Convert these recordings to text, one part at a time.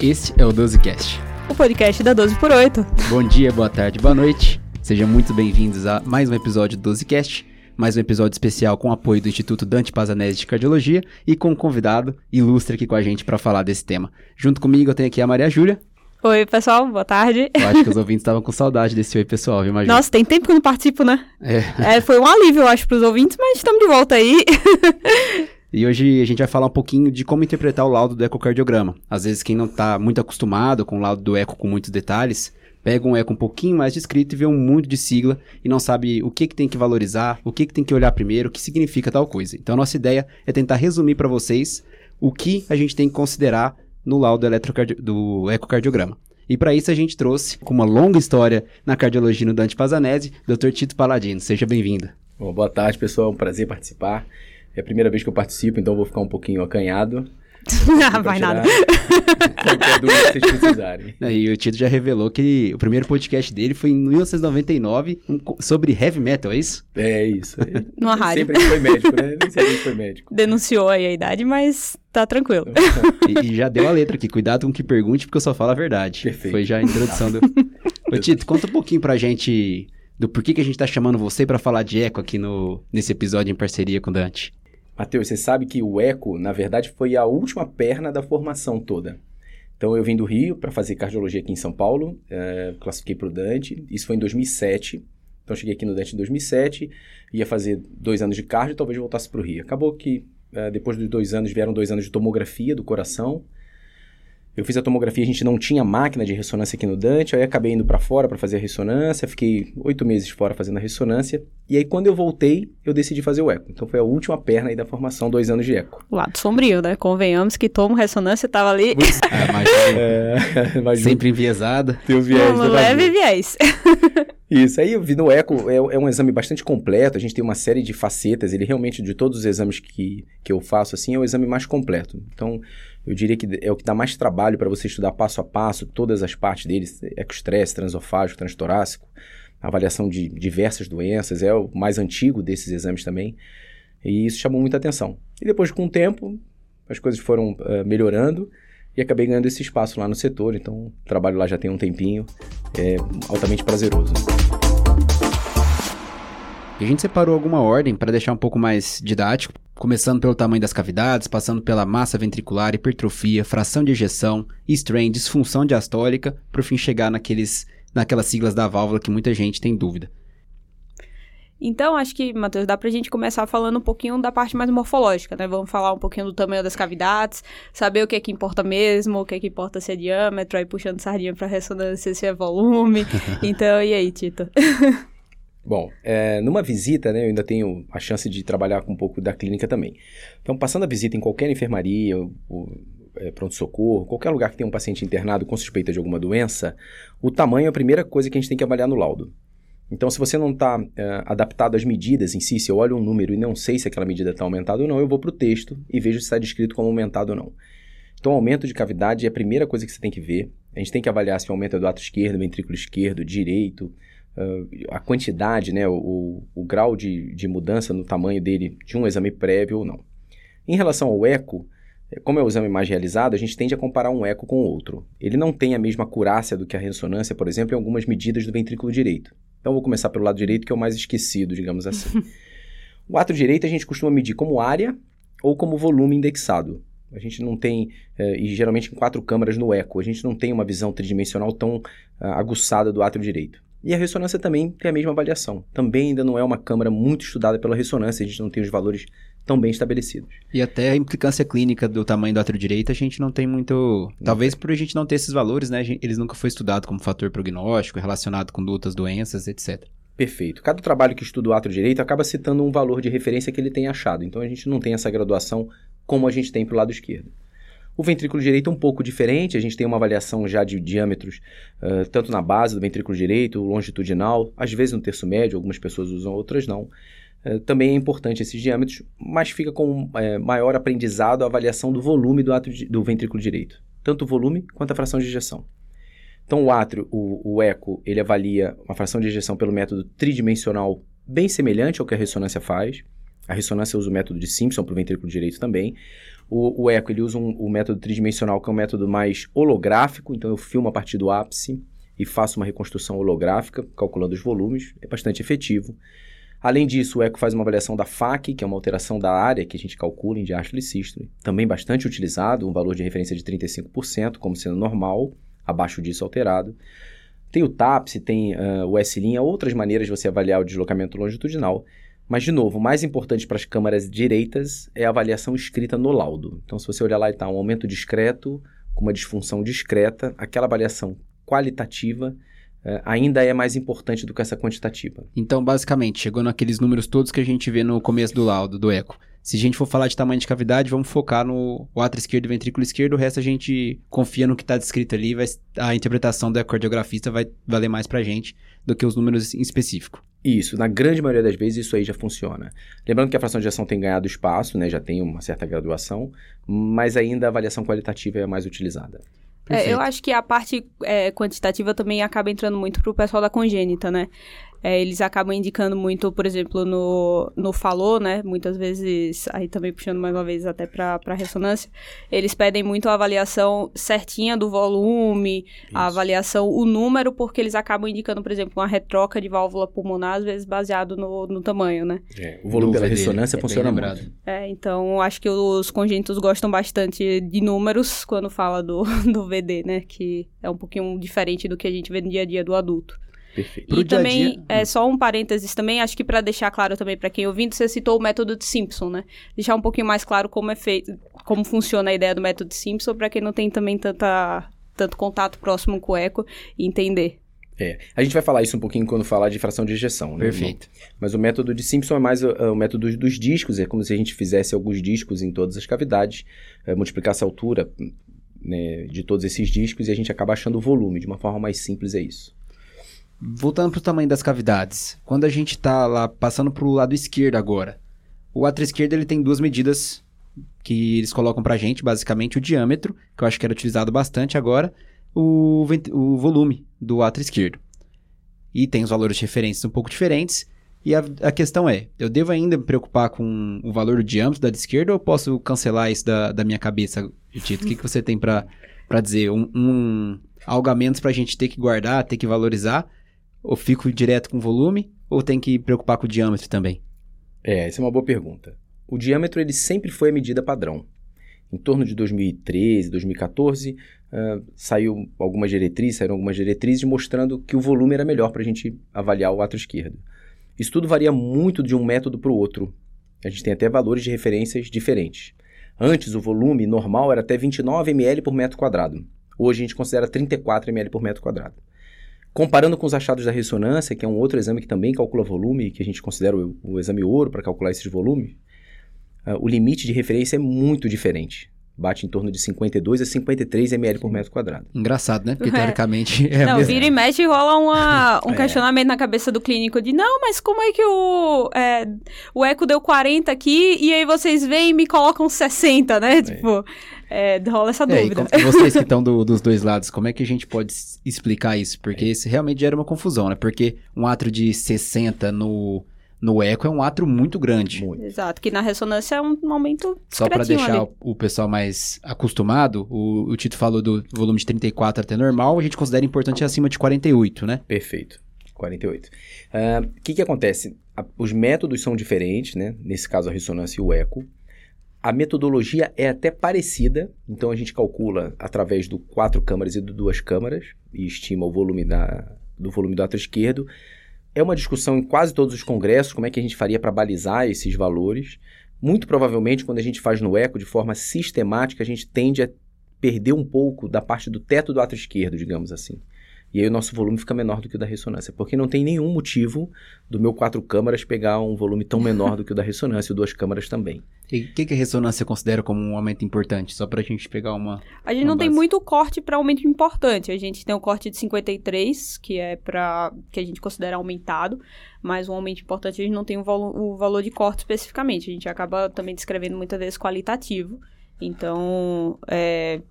Este é o 12Cast. O podcast da 12 por 8. Bom dia, boa tarde, boa noite. Sejam muito bem-vindos a mais um episódio do 12Cast. Mais um episódio especial com apoio do Instituto Dante Pazanese de Cardiologia e com um convidado ilustre aqui com a gente para falar desse tema. Junto comigo eu tenho aqui a Maria Júlia. Oi, pessoal, boa tarde. Eu acho que os ouvintes estavam com saudade desse oi, pessoal, viu, Maria? Nossa, tem tempo que eu não participo, né? É. É, foi um alívio, eu acho, pros ouvintes, mas estamos de volta aí. E hoje a gente vai falar um pouquinho de como interpretar o laudo do ecocardiograma. Às vezes quem não está muito acostumado com o laudo do eco com muitos detalhes, pega um eco um pouquinho mais descrito e vê um monte de sigla e não sabe o que, que tem que valorizar, o que, que tem que olhar primeiro, o que significa tal coisa. Então a nossa ideia é tentar resumir para vocês o que a gente tem que considerar no laudo do ecocardiograma. E para isso a gente trouxe, com uma longa história na cardiologia no Dante Pazanese, Dr. Tito Paladino. Seja bem-vindo. Boa tarde, pessoal. É um prazer participar. É a primeira vez que eu participo, então eu vou ficar um pouquinho acanhado. ah, vai nada. Qualquer dúvida que vocês precisarem. E o Tito já revelou que o primeiro podcast dele foi em 1999 um, sobre heavy metal, é isso? É isso. Numa rádio. Sempre foi médico, né? Nem sempre foi médico. Denunciou aí a idade, mas tá tranquilo. E, e já deu a letra aqui, cuidado com o que pergunte, porque eu só falo a verdade. Perfeito. Foi já a introdução do... Ô Tito, conta um pouquinho pra gente do porquê que a gente tá chamando você pra falar de eco aqui no, nesse episódio em parceria com o Dante. Matheus, você sabe que o eco, na verdade, foi a última perna da formação toda. Então, eu vim do Rio para fazer cardiologia aqui em São Paulo, eh, classifiquei para o Dante, isso foi em 2007. Então, cheguei aqui no Dante em 2007, ia fazer dois anos de cardio e talvez voltasse para o Rio. Acabou que, eh, depois dos dois anos, vieram dois anos de tomografia do coração. Eu fiz a tomografia, a gente não tinha máquina de ressonância aqui no Dante, aí acabei indo para fora para fazer a ressonância, fiquei oito meses fora fazendo a ressonância, e aí quando eu voltei, eu decidi fazer o eco. Então foi a última perna aí da formação, dois anos de eco. Lado sombrio, né? Convenhamos que tomo ressonância tava ali. Ah, mas É, mas sempre enviesada. tem o viés Um leve vazio. viés. Isso, aí eu vi no eco, é, é um exame bastante completo, a gente tem uma série de facetas, ele realmente, de todos os exames que, que eu faço, assim, é o exame mais completo. Então, eu diria que é o que dá mais trabalho para você estudar passo a passo todas as partes dele, ecostresse, transofágico, transtorácico, avaliação de diversas doenças, é o mais antigo desses exames também, e isso chamou muita atenção. E depois, com o tempo, as coisas foram eh, melhorando, e acabei ganhando esse espaço lá no setor, então trabalho lá já tem um tempinho, é altamente prazeroso. E a gente separou alguma ordem para deixar um pouco mais didático, começando pelo tamanho das cavidades, passando pela massa ventricular, hipertrofia, fração de ejeção, strain, disfunção diastólica, por fim chegar naqueles, naquelas siglas da válvula que muita gente tem dúvida. Então, acho que, Matheus, dá pra gente começar falando um pouquinho da parte mais morfológica, né? Vamos falar um pouquinho do tamanho das cavidades, saber o que é que importa mesmo, o que é que importa se é diâmetro, aí puxando sardinha pra ressonância se é volume. Então, e aí, Tito? Bom, é, numa visita, né, eu ainda tenho a chance de trabalhar com um pouco da clínica também. Então, passando a visita em qualquer enfermaria, é, pronto-socorro, qualquer lugar que tenha um paciente internado com suspeita de alguma doença, o tamanho é a primeira coisa que a gente tem que avaliar no laudo. Então, se você não está adaptado às medidas em si, se eu olho um número e não sei se aquela medida está aumentada ou não, eu vou para o texto e vejo se está descrito como aumentado ou não. Então, aumento de cavidade é a primeira coisa que você tem que ver. A gente tem que avaliar se o aumento é do ato esquerdo, ventrículo esquerdo, direito, a quantidade, né, o, o grau de, de mudança no tamanho dele de um exame prévio ou não. Em relação ao eco, eh, como é o exame mais realizado, a gente tende a comparar um eco com o outro. Ele não tem a mesma acurácia do que a ressonância, por exemplo, em algumas medidas do ventrículo direito. Então, vou começar pelo lado direito, que é o mais esquecido, digamos assim. o ato direito a gente costuma medir como área ou como volume indexado. A gente não tem, eh, e geralmente em quatro câmaras no eco, a gente não tem uma visão tridimensional tão ah, aguçada do átrio direito. E a ressonância também tem a mesma avaliação. Também ainda não é uma câmara muito estudada pela ressonância, a gente não tem os valores tão bem estabelecidos. E até a implicância clínica do tamanho do átrio direito a gente não tem muito. Talvez por a gente não ter esses valores, né? Eles nunca foi estudado como fator prognóstico, relacionado com outras doenças, etc. Perfeito. Cada trabalho que estuda o ato direito acaba citando um valor de referência que ele tem achado. Então a gente não tem essa graduação como a gente tem para o lado esquerdo. O ventrículo direito é um pouco diferente, a gente tem uma avaliação já de diâmetros, ah, tanto na base do ventrículo direito, longitudinal, às vezes no terço médio, algumas pessoas usam, outras não. Ah, também é importante esses diâmetros, mas fica com maior aprendizado a avaliação do volume do, átrio do ventrículo direito, tanto o volume quanto a fração de ejeção. Então, o átrio, o, o eco, ele avalia uma fração de ejeção pelo método tridimensional bem semelhante ao que a ressonância faz. A ressonância usa o método de Simpson para o ventrículo direito também. O, o eco ele usa um, o método tridimensional, que é um método mais holográfico, então eu filmo a partir do ápice e faço uma reconstrução holográfica, calculando os volumes, é bastante efetivo. Além disso, o eco faz uma avaliação da FAC, que é uma alteração da área que a gente calcula em diástole e sístole, também bastante utilizado, um valor de referência de 35%, como sendo normal, abaixo disso alterado. Tem o TAPS, tem uh, o S-linha, outras maneiras de você avaliar o deslocamento longitudinal, mas, de novo, o mais importante para as câmaras direitas é a avaliação escrita no laudo. Então, se você olhar lá e está um aumento discreto, com uma disfunção discreta, aquela avaliação qualitativa uh, ainda é mais importante do que essa quantitativa. Então, basicamente, chegou naqueles números todos que a gente vê no começo do laudo, do eco. Se a gente for falar de tamanho de cavidade, vamos focar no átrio esquerdo e ventrículo esquerdo, o resto a gente confia no que está descrito ali, vai, a interpretação do ecocardiografista vai valer mais para a gente do que os números em específico. Isso, na grande maioria das vezes isso aí já funciona. Lembrando que a fração de ação tem ganhado espaço, né, já tem uma certa graduação, mas ainda a avaliação qualitativa é a mais utilizada. É, eu acho que a parte é, quantitativa também acaba entrando muito pro pessoal da congênita, né? É, eles acabam indicando muito, por exemplo, no, no falou, né? Muitas vezes, aí também puxando mais uma vez até para ressonância, eles pedem muito a avaliação certinha do volume, Isso. a avaliação, o número, porque eles acabam indicando, por exemplo, uma retroca de válvula pulmonar, às vezes baseado no, no tamanho, né? É, o volume pela ressonância é funciona muito. É, então acho que os congênitos gostam bastante de números quando fala do, do VD, né? Que é um pouquinho diferente do que a gente vê no dia a dia do adulto. Perfeito. Pro e também, dia... é, só um parênteses também, acho que para deixar claro também para quem ouvindo, você citou o método de Simpson, né? Deixar um pouquinho mais claro como é feito, como funciona a ideia do método de Simpson, para quem não tem também tanta, tanto contato próximo com o eco e entender. É, a gente vai falar isso um pouquinho quando falar de fração de ejeção, né? Perfeito. Mas o método de Simpson é mais o, o, método dos discos, é como se a gente fizesse alguns discos em todas as cavidades, é, multiplicasse a altura né, de todos esses discos e a gente acaba achando o volume, de uma forma mais simples é isso. Voltando para o tamanho das cavidades, quando a gente está lá passando para o lado esquerdo agora, o átrio esquerdo ele tem duas medidas que eles colocam para a gente, basicamente o diâmetro, que eu acho que era utilizado bastante agora, o, o volume do átrio esquerdo. E tem os valores de referência um pouco diferentes. E a, a, questão é, eu devo ainda me preocupar com o valor do diâmetro da esquerda ou posso cancelar isso da, da minha cabeça, Tito? O que, que você tem para dizer? Um, um, algo a menos para a gente ter que guardar, ter que valorizar? Ou fico direto com volume? Ou tem que preocupar com o diâmetro também? É, essa é uma boa pergunta. O diâmetro ele sempre foi a medida padrão. Em torno de 2013, 2014, uh, saiu algumas diretrizes, saíram algumas diretrizes mostrando que o volume era melhor para a gente avaliar o ato esquerdo. Isso tudo varia muito de um método para o outro. A gente tem até valores de referências diferentes. Antes, o volume normal era até 29 ml por metro quadrado. Hoje, a gente considera 34 ml por metro quadrado. Comparando com os achados da ressonância, que é um outro exame que também calcula volume, que a gente considera o, o exame ouro para calcular esses volumes, uh, o limite de referência é muito diferente. Bate em torno de 52 a 53 ml por metro quadrado. Engraçado, né? Porque é. teoricamente é Não, vira e mexe e rola uma, um é. questionamento na cabeça do clínico de não, mas como é que o, é, o eco deu 40 aqui e aí vocês vêm e me colocam 60, né? É. Tipo, é, rola essa é, dúvida. E vocês que estão do, dos dois lados, como é que a gente pode explicar isso? Porque é. isso realmente gera uma confusão, né? Porque um atro de 60 no, no eco é um atro muito grande. Muito. Exato, que na ressonância é um momento Só para deixar ali. o pessoal mais acostumado, o, o Tito falou do volume de 34 até normal, a gente considera importante acima de 48, né? Perfeito. 48. O uh, que que acontece? A, os métodos são diferentes, né? Nesse caso, a ressonância e o eco. A metodologia é até parecida, então a gente calcula através do quatro câmaras e do duas câmaras e estima o volume da, do volume do ato esquerdo. É uma discussão em quase todos os congressos, como é que a gente faria para balizar esses valores. Muito provavelmente, quando a gente faz no eco de forma sistemática, a gente tende a perder um pouco da parte do teto do ato esquerdo, digamos assim. E aí o nosso volume fica menor do que o da ressonância, porque não tem nenhum motivo do meu quatro câmaras pegar um volume tão menor do que o da ressonância e duas câmaras também. E o que, que a ressonância considera como um aumento importante? Só para a gente pegar uma. A gente uma não base. tem muito corte para aumento importante. A gente tem o corte de 53, que é para que a gente considera aumentado, mas um aumento importante a gente não tem o, valo, o valor de corte especificamente. A gente acaba também descrevendo muitas vezes qualitativo. Então, é,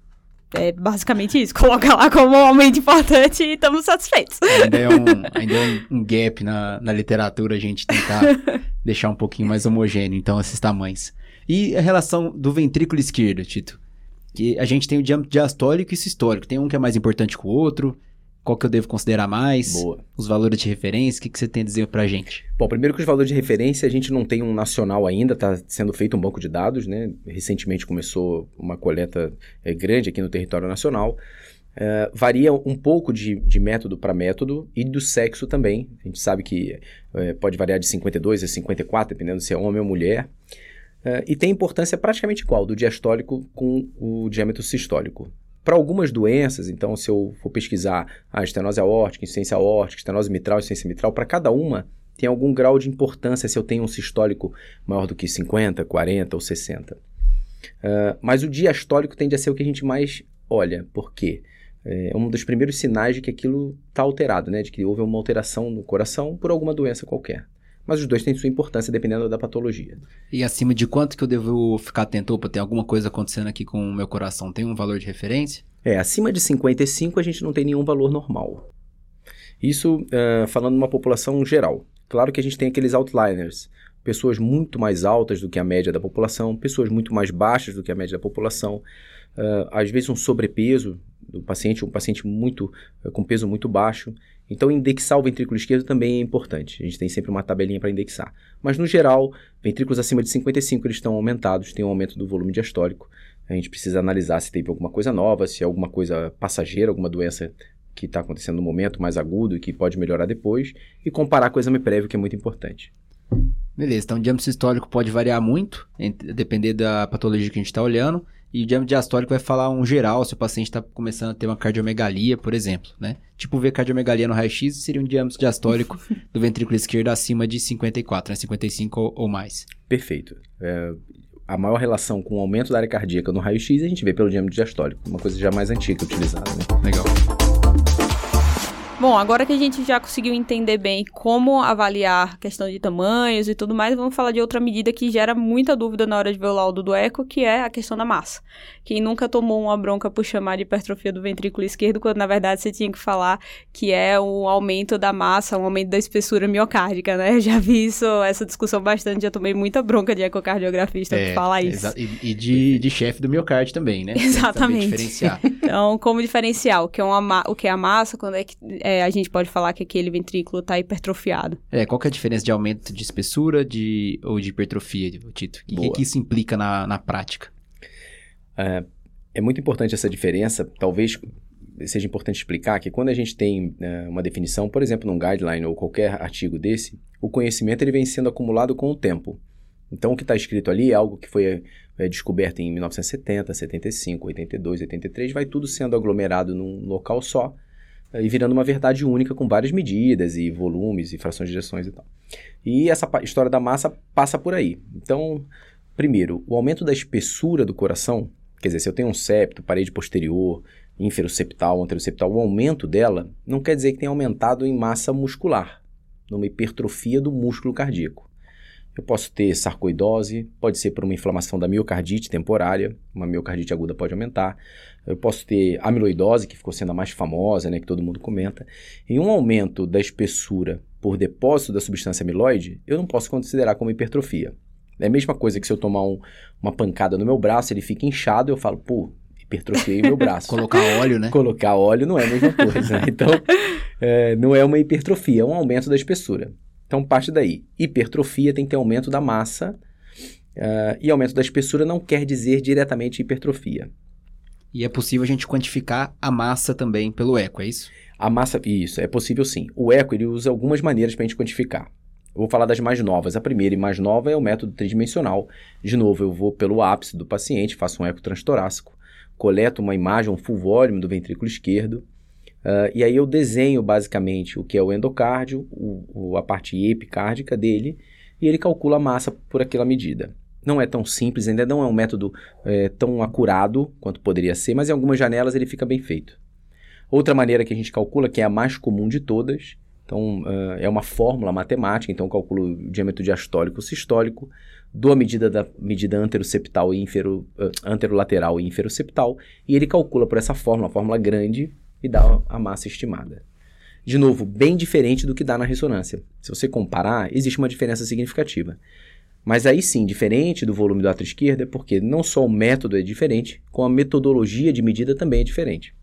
é basicamente isso. Coloca lá como um aumento importante e estamos satisfeitos. Ainda é um, ainda é um, um gap na, na literatura a gente tentar deixar um pouquinho mais homogêneo, então, esses tamanhos. E a relação do ventrículo esquerdo, Tito? Que a gente tem o diâmetro diastólico e sistólico. Tem um que é mais importante que o outro. Qual que eu devo considerar mais? Boa. Os valores de referência, o que, que você tem a dizer pra gente? Bom, primeiro que os valores de referência a gente não tem um nacional ainda, está sendo feito um banco de dados, né? Recentemente começou uma coleta é, grande aqui no território nacional. Uh, varia um pouco de, de método para método e do sexo também. A gente sabe que uh, pode variar de 52 a 54, dependendo se é homem ou mulher. Uh, e tem importância praticamente igual do diastólico com o diâmetro sistólico. Para algumas doenças, então, se eu for pesquisar a estenose aórtica, insuficiência aórtica, estenose mitral, insuficiência mitral, para cada uma tem algum grau de importância se eu tenho um sistólico maior do que 50, 40 ou 60. Uh, mas o diastólico tende a ser o que a gente mais olha. Por quê? É um dos primeiros sinais de que aquilo está alterado, né? de que houve uma alteração no coração por alguma doença qualquer mas os dois têm sua importância dependendo da patologia. E acima de quanto que eu devo ficar atento? Opa, tem alguma coisa acontecendo aqui com o meu coração? Tem um valor de referência? É, acima de 55 a gente não tem nenhum valor normal. Isso uh, falando numa população geral. Claro que a gente tem aqueles outliners, pessoas muito mais altas do que a média da população, pessoas muito mais baixas do que a média da população, uh, às vezes um sobrepeso do paciente, um paciente muito uh, com peso muito baixo. Então, indexar o ventrículo esquerdo também é importante. A gente tem sempre uma tabelinha para indexar. Mas, no geral, ventrículos acima de 55 eles estão aumentados, tem um aumento do volume diastólico. A gente precisa analisar se teve alguma coisa nova, se é alguma coisa passageira, alguma doença que está acontecendo no momento mais agudo e que pode melhorar depois, e comparar com o exame prévio, que é muito importante. Beleza, então o diâmetro sistólico pode variar muito, depender da patologia que a gente está olhando. E o diâmetro diastólico vai falar um geral se o paciente está começando a ter uma cardiomegalia, por exemplo, né? Tipo, ver cardiomegalia no raio-x seria um diâmetro diastólico do ventrículo esquerdo acima de 54, né? 55 ou, ou mais. Perfeito. É, a maior relação com o aumento da área cardíaca no raio-x a gente vê pelo diâmetro diastólico, uma coisa já mais antiga utilizada, né? Legal. Bom, agora que a gente já conseguiu entender bem como avaliar questão de tamanhos e tudo mais, vamos falar de outra medida que gera muita dúvida na hora de ver o laudo do eco, que é a questão da massa. Quem nunca tomou uma bronca por chamar de hipertrofia do ventrículo esquerdo, quando na verdade você tinha que falar que é um aumento da massa, um aumento da espessura miocárdica, né? Eu já vi isso, essa discussão bastante, já tomei muita bronca de ecocardiografista é, por falar isso. E, e de, de chefe do miocárdio também, né? Exatamente. Diferenciar. então, como diferenciar o que é, uma, o que é a massa, quando é que é, a gente pode falar que aquele ventrículo está hipertrofiado. É, qual que é a diferença de aumento de espessura de, ou de hipertrofia, Tito? O que, que, isso implica na, na prática? É, é muito importante essa diferença, talvez seja importante explicar que quando a gente tem é, uma definição, por exemplo, num guideline ou qualquer artigo desse, o conhecimento ele vem sendo acumulado com o tempo. Então, o que está escrito ali é algo que foi é, descoberto em 1970, 75, 82, 83, vai tudo sendo aglomerado num local só e virando uma verdade única com várias medidas e volumes e frações de direções e tal. E essa história da massa passa por aí. Então, primeiro, o aumento da espessura do coração, quer dizer, se eu tenho um septo, parede posterior, inferoceptal, anteroseptal, o aumento dela não quer dizer que tenha aumentado em massa muscular, numa hipertrofia do músculo cardíaco. Eu posso ter sarcoidose, pode ser por uma inflamação da miocardite temporária, uma miocardite aguda pode aumentar. Eu posso ter amiloidose, que ficou sendo a mais famosa, né, que todo mundo comenta. E um aumento da espessura por depósito da substância amiloide, eu não posso considerar como hipertrofia. É a mesma coisa que se eu tomar um, uma pancada no meu braço, ele fica inchado, eu falo, pô, hipertrofiei meu braço. Colocar óleo, né? Colocar óleo não é a mesma coisa. Né? Então, é, não é uma hipertrofia, é um aumento da espessura. Então, parte daí. Hipertrofia tem que ter aumento da massa, uh, e aumento da espessura não quer dizer diretamente hipertrofia. E é possível a gente quantificar a massa também pelo eco, é isso? A massa, isso, é possível sim. O eco, ele usa algumas maneiras para a gente quantificar. Eu vou falar das mais novas. A primeira e mais nova é o método tridimensional. De novo, eu vou pelo ápice do paciente, faço um eco transtorácico, coleto uma imagem, um full volume do ventrículo esquerdo, Uh, e aí eu desenho basicamente o que é o endocárdio, o, o, a parte epicárdica dele, e ele calcula a massa por aquela medida. Não é tão simples, ainda não é um método é, tão acurado quanto poderia ser, mas em algumas janelas ele fica bem feito. Outra maneira que a gente calcula, que é a mais comum de todas, então uh, é uma fórmula matemática, então calculo o diâmetro diastólico sistólico, dou a medida da medida anteroseptal e infero, uh, anterolateral e inferoseptal, e ele calcula por essa fórmula, uma fórmula grande, e dá a massa estimada. De novo, bem diferente do que dá na ressonância. Se você comparar, existe uma diferença significativa. Mas aí sim, diferente do volume do ato esquerdo, é porque não só o método é diferente, como a metodologia de medida também é diferente.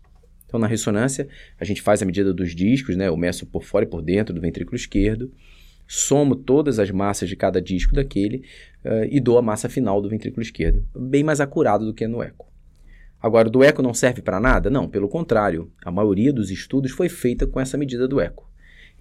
Então, na ressonância, a gente faz a medida dos discos, né? Eu meço por fora e por dentro do ventrículo esquerdo, somo todas as massas de cada disco daquele uh, e dou a massa final do ventrículo esquerdo. Bem mais acurado do que no eco. Agora, do eco não serve para nada? Não, pelo contrário. A maioria dos estudos foi feita com essa medida do eco.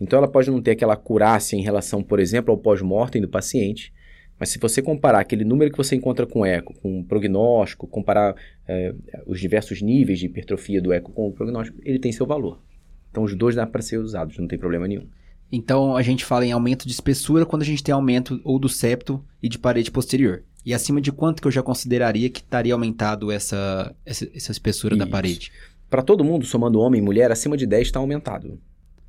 Então, ela pode não ter aquela acurácia em relação, por exemplo, ao pós-mortem do paciente, mas se você comparar aquele número que você encontra com eco, com o prognóstico, comparar é, os diversos níveis de hipertrofia do eco com o prognóstico, ele tem seu valor. Então os dois dá para ser usados, não tem problema nenhum. Então a gente fala em aumento de espessura quando a gente tem aumento ou do septo e de parede posterior. E acima de quanto que eu já consideraria que estaria aumentado essa, essa, essa espessura Isso. da parede? Para todo mundo, somando homem e mulher, acima de 10 está aumentado.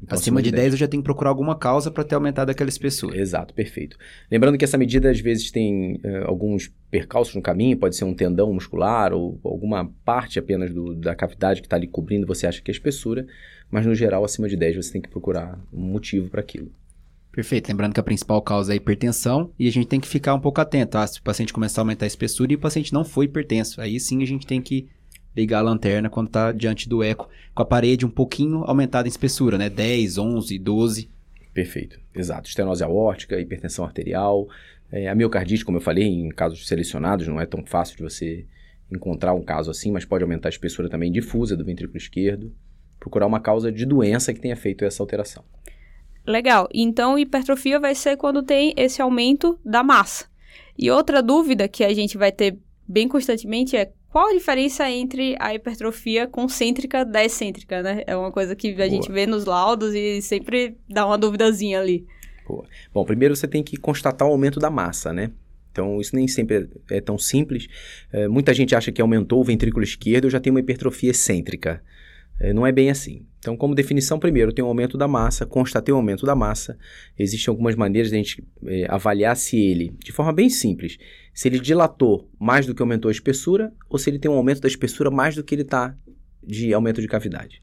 Então, acima, de 10, 10 eu já tenho que procurar alguma causa para ter aumentado aquela espessura. Exato, perfeito. Lembrando que essa medida às vezes tem uh, alguns percalços no caminho, pode ser um tendão muscular ou alguma parte apenas do, da cavidade que está ali cobrindo, você acha que é espessura, mas no geral acima de 10 você tem que procurar um motivo para aquilo. Perfeito. Lembrando que a principal causa é a hipertensão e a gente tem que ficar um pouco atento. Ah, se o paciente começar a aumentar a espessura e o paciente não foi hipertenso, aí sim a gente tem que ligar a lanterna quando está diante do eco, com a parede um pouquinho aumentada em espessura, né? 10, 11, 12. Perfeito, exato. Estenose aórtica, hipertensão arterial, é, a miocardite, como eu falei, em casos selecionados, não é tão fácil de você encontrar um caso assim, mas pode aumentar a espessura também difusa do ventrículo esquerdo. Procurar uma causa de doença que tenha feito essa alteração. Legal. Então, hipertrofia vai ser quando tem esse aumento da massa. E outra dúvida que a gente vai ter bem constantemente é qual a diferença entre a hipertrofia concêntrica da excêntrica, né? É uma coisa que a Boa. gente vê nos laudos e sempre dá uma duvidazinha ali. Boa. Bom, primeiro você tem que constatar o aumento da massa, né? Então, isso nem sempre é tão simples. É, muita gente acha que aumentou o ventrículo esquerdo, já tem uma hipertrofia excêntrica. É, não é bem assim. Então, como definição, primeiro, tem um aumento da massa, constatei o um aumento da massa. Existem algumas maneiras de a gente é, avaliar se ele, de forma bem simples, se ele dilatou mais do que aumentou a espessura ou se ele tem um aumento da espessura mais do que ele está de aumento de cavidade.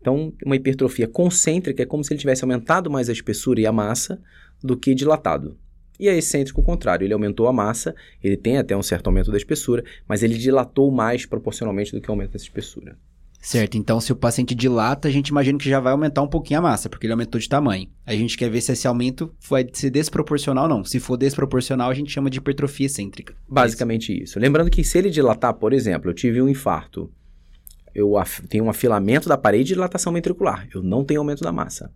Então, uma hipertrofia concêntrica é como se ele tivesse aumentado mais a espessura e a massa do que dilatado. E a excêntrico, o contrário, ele aumentou a massa, ele tem até um certo aumento da espessura, mas ele dilatou mais proporcionalmente do que o aumento dessa espessura. Certo, então se o paciente dilata, a gente imagina que já vai aumentar um pouquinho a massa, porque ele aumentou de tamanho. A gente quer ver se esse aumento vai ser desproporcional ou não. Se for desproporcional, a gente chama de hipertrofia excêntrica. Basicamente isso. isso. Lembrando que se ele dilatar, por exemplo, eu tive um infarto, eu tenho um afilamento da parede de dilatação ventricular, eu não tenho aumento da massa.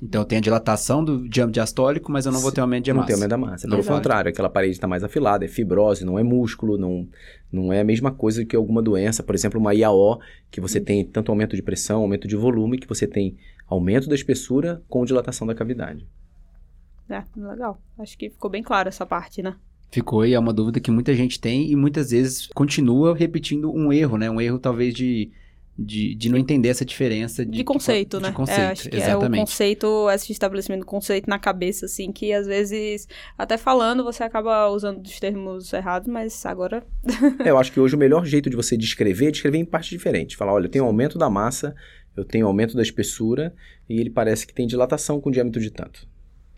Então tem a dilatação do diâmetro diastólico, mas eu não vou ter aumento de não massa. Não tem aumento da massa. Pelo contrário, aquela parede está mais afilada, é fibrose, não é músculo, não, não é a mesma coisa que alguma doença. Por exemplo, uma IAO, que você tem tanto aumento de pressão, aumento de volume, que você tem aumento da espessura com dilatação da cavidade. É, legal. Acho que ficou bem claro essa parte, né? Ficou e é uma dúvida que muita gente tem e muitas vezes continua repetindo um erro, né? Um erro talvez de de, de não entender essa diferença de, de conceito, de, né? De conceito, é, acho que exatamente. é o conceito, esse estabelecimento do conceito na cabeça, assim, que às vezes, até falando, você acaba usando os termos errados, mas agora. é, eu acho que hoje o melhor jeito de você descrever é descrever em partes diferentes. Falar, olha, eu tenho aumento da massa, eu tenho aumento da espessura, e ele parece que tem dilatação com diâmetro de tanto.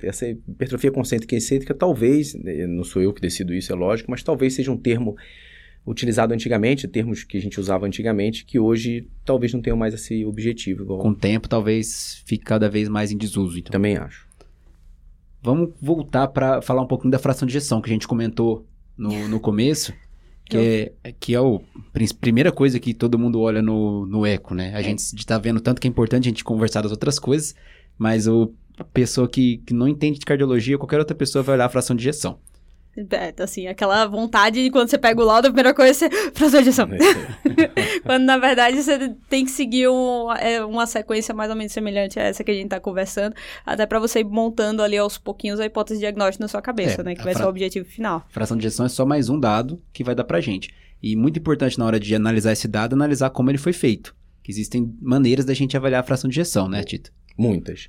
Essa hipertrofia concêntrica e excêntrica, talvez, né, não sou eu que decido isso, é lógico, mas talvez seja um termo utilizado antigamente, termos que a gente usava antigamente, que hoje talvez não tenham mais esse objetivo. Igual... Com o tempo, talvez fique cada vez mais em desuso. Então. Também acho. Vamos voltar para falar um pouquinho da fração de injeção que a gente comentou no, no começo. Que é, que é a primeira coisa que todo mundo olha no, no eco, né? A é. gente está vendo tanto que é importante a gente conversar das outras coisas, mas o, a pessoa que, que não entende de cardiologia, qualquer outra pessoa vai olhar a fração de injeção. É, assim, aquela vontade de quando você pega o laudo, a primeira coisa é você fazer injeção. quando na verdade você tem que seguir um, é, uma sequência mais ou menos semelhante a essa que a gente tá conversando, até para você ir montando ali aos pouquinhos a hipótese diagnóstica na sua cabeça, é, né? Que vai ser o objetivo final. Fração de injeção é só mais um dado que vai dar pra gente. E muito importante na hora de analisar esse dado, analisar como ele foi feito. Que existem maneiras da gente avaliar a fração de injeção, né, Tito? Muitas.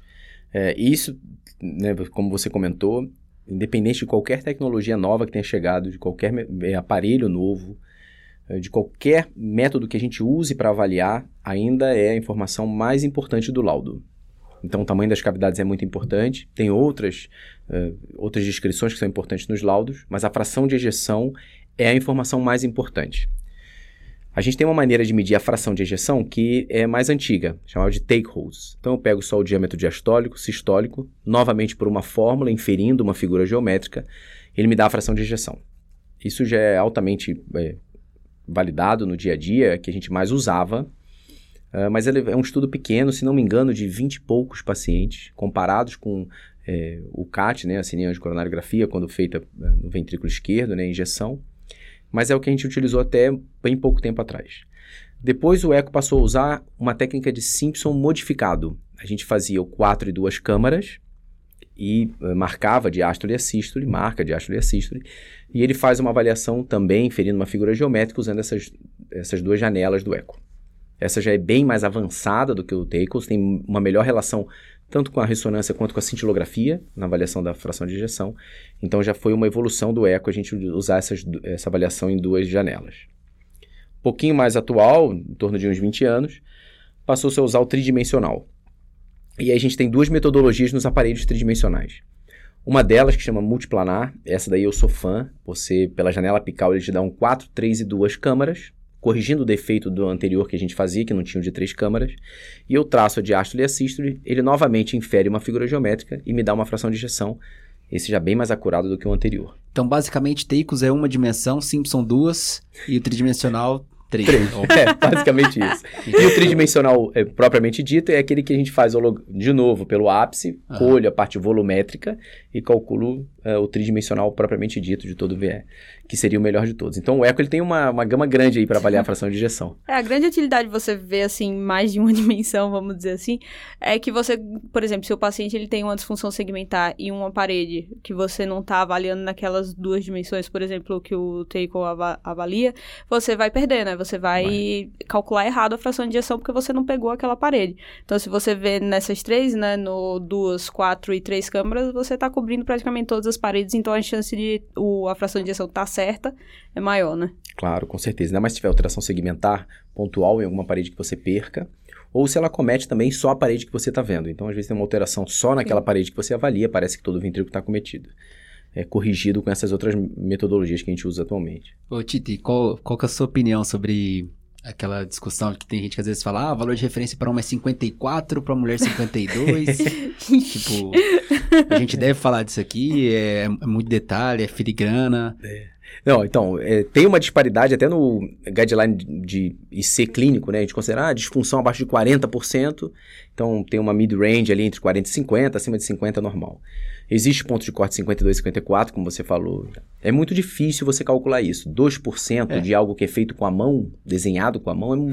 É, isso, né, como você comentou, independente de qualquer tecnologia nova que tenha chegado, de qualquer é, aparelho novo, é, de qualquer método que a gente use para avaliar, ainda é a informação mais importante do laudo. Então, o tamanho das cavidades é muito importante. Tem outras, uh, outras descrições que são importantes nos laudos, mas a fração de ejeção é a informação mais importante. A gente tem uma maneira de medir a fração de ejeção que é mais antiga, chamada de take holes. Então eu pego só o diâmetro diastólico, sistólico, novamente por uma fórmula, inferindo uma figura geométrica, ele me dá a fração de ejeção. Isso já é altamente é, validado no dia a dia, que a gente mais usava, uh, mas ele é um estudo pequeno, se não me engano, de 20 e poucos pacientes, comparados com é, o CAT, né, a cineangiocoronariografia, quando feita uh, no ventrículo esquerdo, né, injeção mas é o que a gente utilizou até bem pouco tempo atrás. Depois o Eco passou a usar uma técnica de Simpson modificado. A gente fazia o 4 e duas câmaras e uh, marcava diástole e assístole, marca diástole e assístole, e ele faz uma avaliação também, inferindo uma figura geométrica usando essas, essas duas janelas do Eco. Essa já é bem mais avançada do que o Takos, tem uma melhor relação tanto com a ressonância quanto com a cintilografia, na avaliação da fração de injeção. Então já foi uma evolução do eco a gente usar essas, essa avaliação em duas janelas. Um pouquinho mais atual, em torno de uns 20 anos, passou-se a usar o tridimensional. E aí a gente tem duas metodologias nos aparelhos tridimensionais. Uma delas que chama multiplanar, essa daí eu sou fã, você pela janela apical ele te dá um 4, 3 e 2 câmaras, corrigindo o defeito do anterior que a gente fazia, que não tinha o de três câmaras, e eu traço a diástole e a sístole, ele novamente infere uma figura geométrica e me dá uma fração de injeção, esse já bem mais acurado do que o anterior. Então, basicamente, Teicos é uma dimensão, Simpson duas, e o tridimensional Três. Três. é, basicamente isso. e o tridimensional é, propriamente dito é aquele que a gente faz de novo pelo ápice, uhum. colho a parte volumétrica e calculo é, o tridimensional propriamente dito de todo o VE que seria o melhor de todos. Então o Eco ele tem uma, uma gama grande aí para avaliar a fração de injeção. É, a grande utilidade de você ver assim mais de uma dimensão, vamos dizer assim, é que você, por exemplo, se o paciente ele tem uma disfunção segmentar e uma parede que você não está avaliando naquelas duas dimensões, por exemplo, que o Teiko avalia, você vai perder, né? Você vai, vai, calcular errado a fração de injeção porque você não pegou aquela parede. Então se você vê nessas três, né, no duas, quatro e três câmeras, você está cobrindo praticamente todas as paredes, então a chance de o, a fração de injeção estar tá certa certa é maior, né? Claro, com certeza. Ainda mais se tiver alteração segmentar pontual em alguma parede que você perca, ou se ela comete também só a parede que você está vendo. Então, às vezes, tem uma alteração só naquela Sim. parede que você avalia, parece que todo o ventrículo está cometido. É corrigido com essas outras metodologias que a gente usa atualmente. Ô, Titi, qual, qual é a sua opinião sobre aquela discussão que tem gente que às vezes fala, ah, valor de referência para homem é 54, para mulher 52. tipo, a gente deve falar disso aqui, é, é muito detalhe, é filigrana. É. Não, então, é, tem uma disparidade até no guideline de IC clínico, né? A gente considera ah, disfunção abaixo de 40%, então tem uma mid-range ali entre 40 e 50, acima de 50 é normal. Existe ponto de corte 52 e 54, como você falou. É muito difícil você calcular isso. 2% é. de algo que é feito com a mão, desenhado com a mão,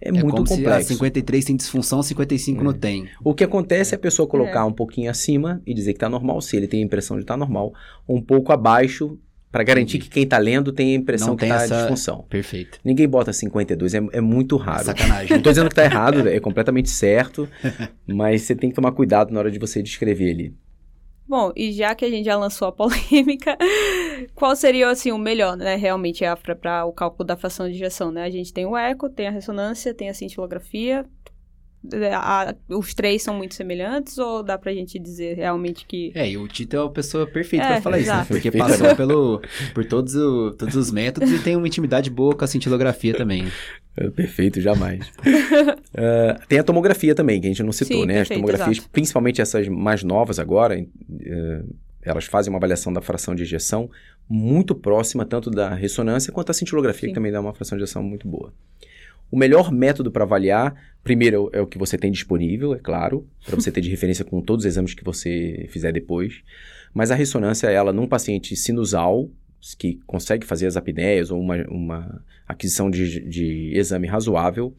é, é, é muito como complexo. Se, ah, 53 tem disfunção, 55 é. não tem. O que acontece é a pessoa colocar é. um pouquinho acima e dizer que está normal, se ele tem a impressão de estar tá normal, um pouco abaixo para garantir que quem tá lendo tem a impressão não que tá essa... disfunção. Perfeito. Ninguém bota 52, é, é muito raro. Sacanagem. Não tô dizendo que tá errado, é completamente certo, mas você tem que tomar cuidado na hora de você descrever ali. Bom, e já que a gente já lançou a polêmica, qual seria assim o melhor, né, realmente para o cálculo da fração de injeção, né? A gente tem o eco, tem a ressonância, tem a cintilografia, a, os três são muito semelhantes ou dá pra gente dizer realmente que. É, e o Tito é a pessoa perfeita é, pra falar exato. isso, né? Porque passou pelo, por todos, o, todos os métodos e tem uma intimidade boa com a cintilografia também. É, perfeito, jamais. uh, tem a tomografia também, que a gente não citou, Sim, né? Perfeito, As tomografias, exato. principalmente essas mais novas agora, uh, elas fazem uma avaliação da fração de ejeção muito próxima, tanto da ressonância quanto da cintilografia, Sim. que também dá uma fração de ejeção muito boa. O melhor método para avaliar, primeiro é o que você tem disponível, é claro, para você ter de referência com todos os exames que você fizer depois. Mas a ressonância, ela num paciente sinusal, que consegue fazer as apneias ou uma, uma aquisição de, de exame razoável,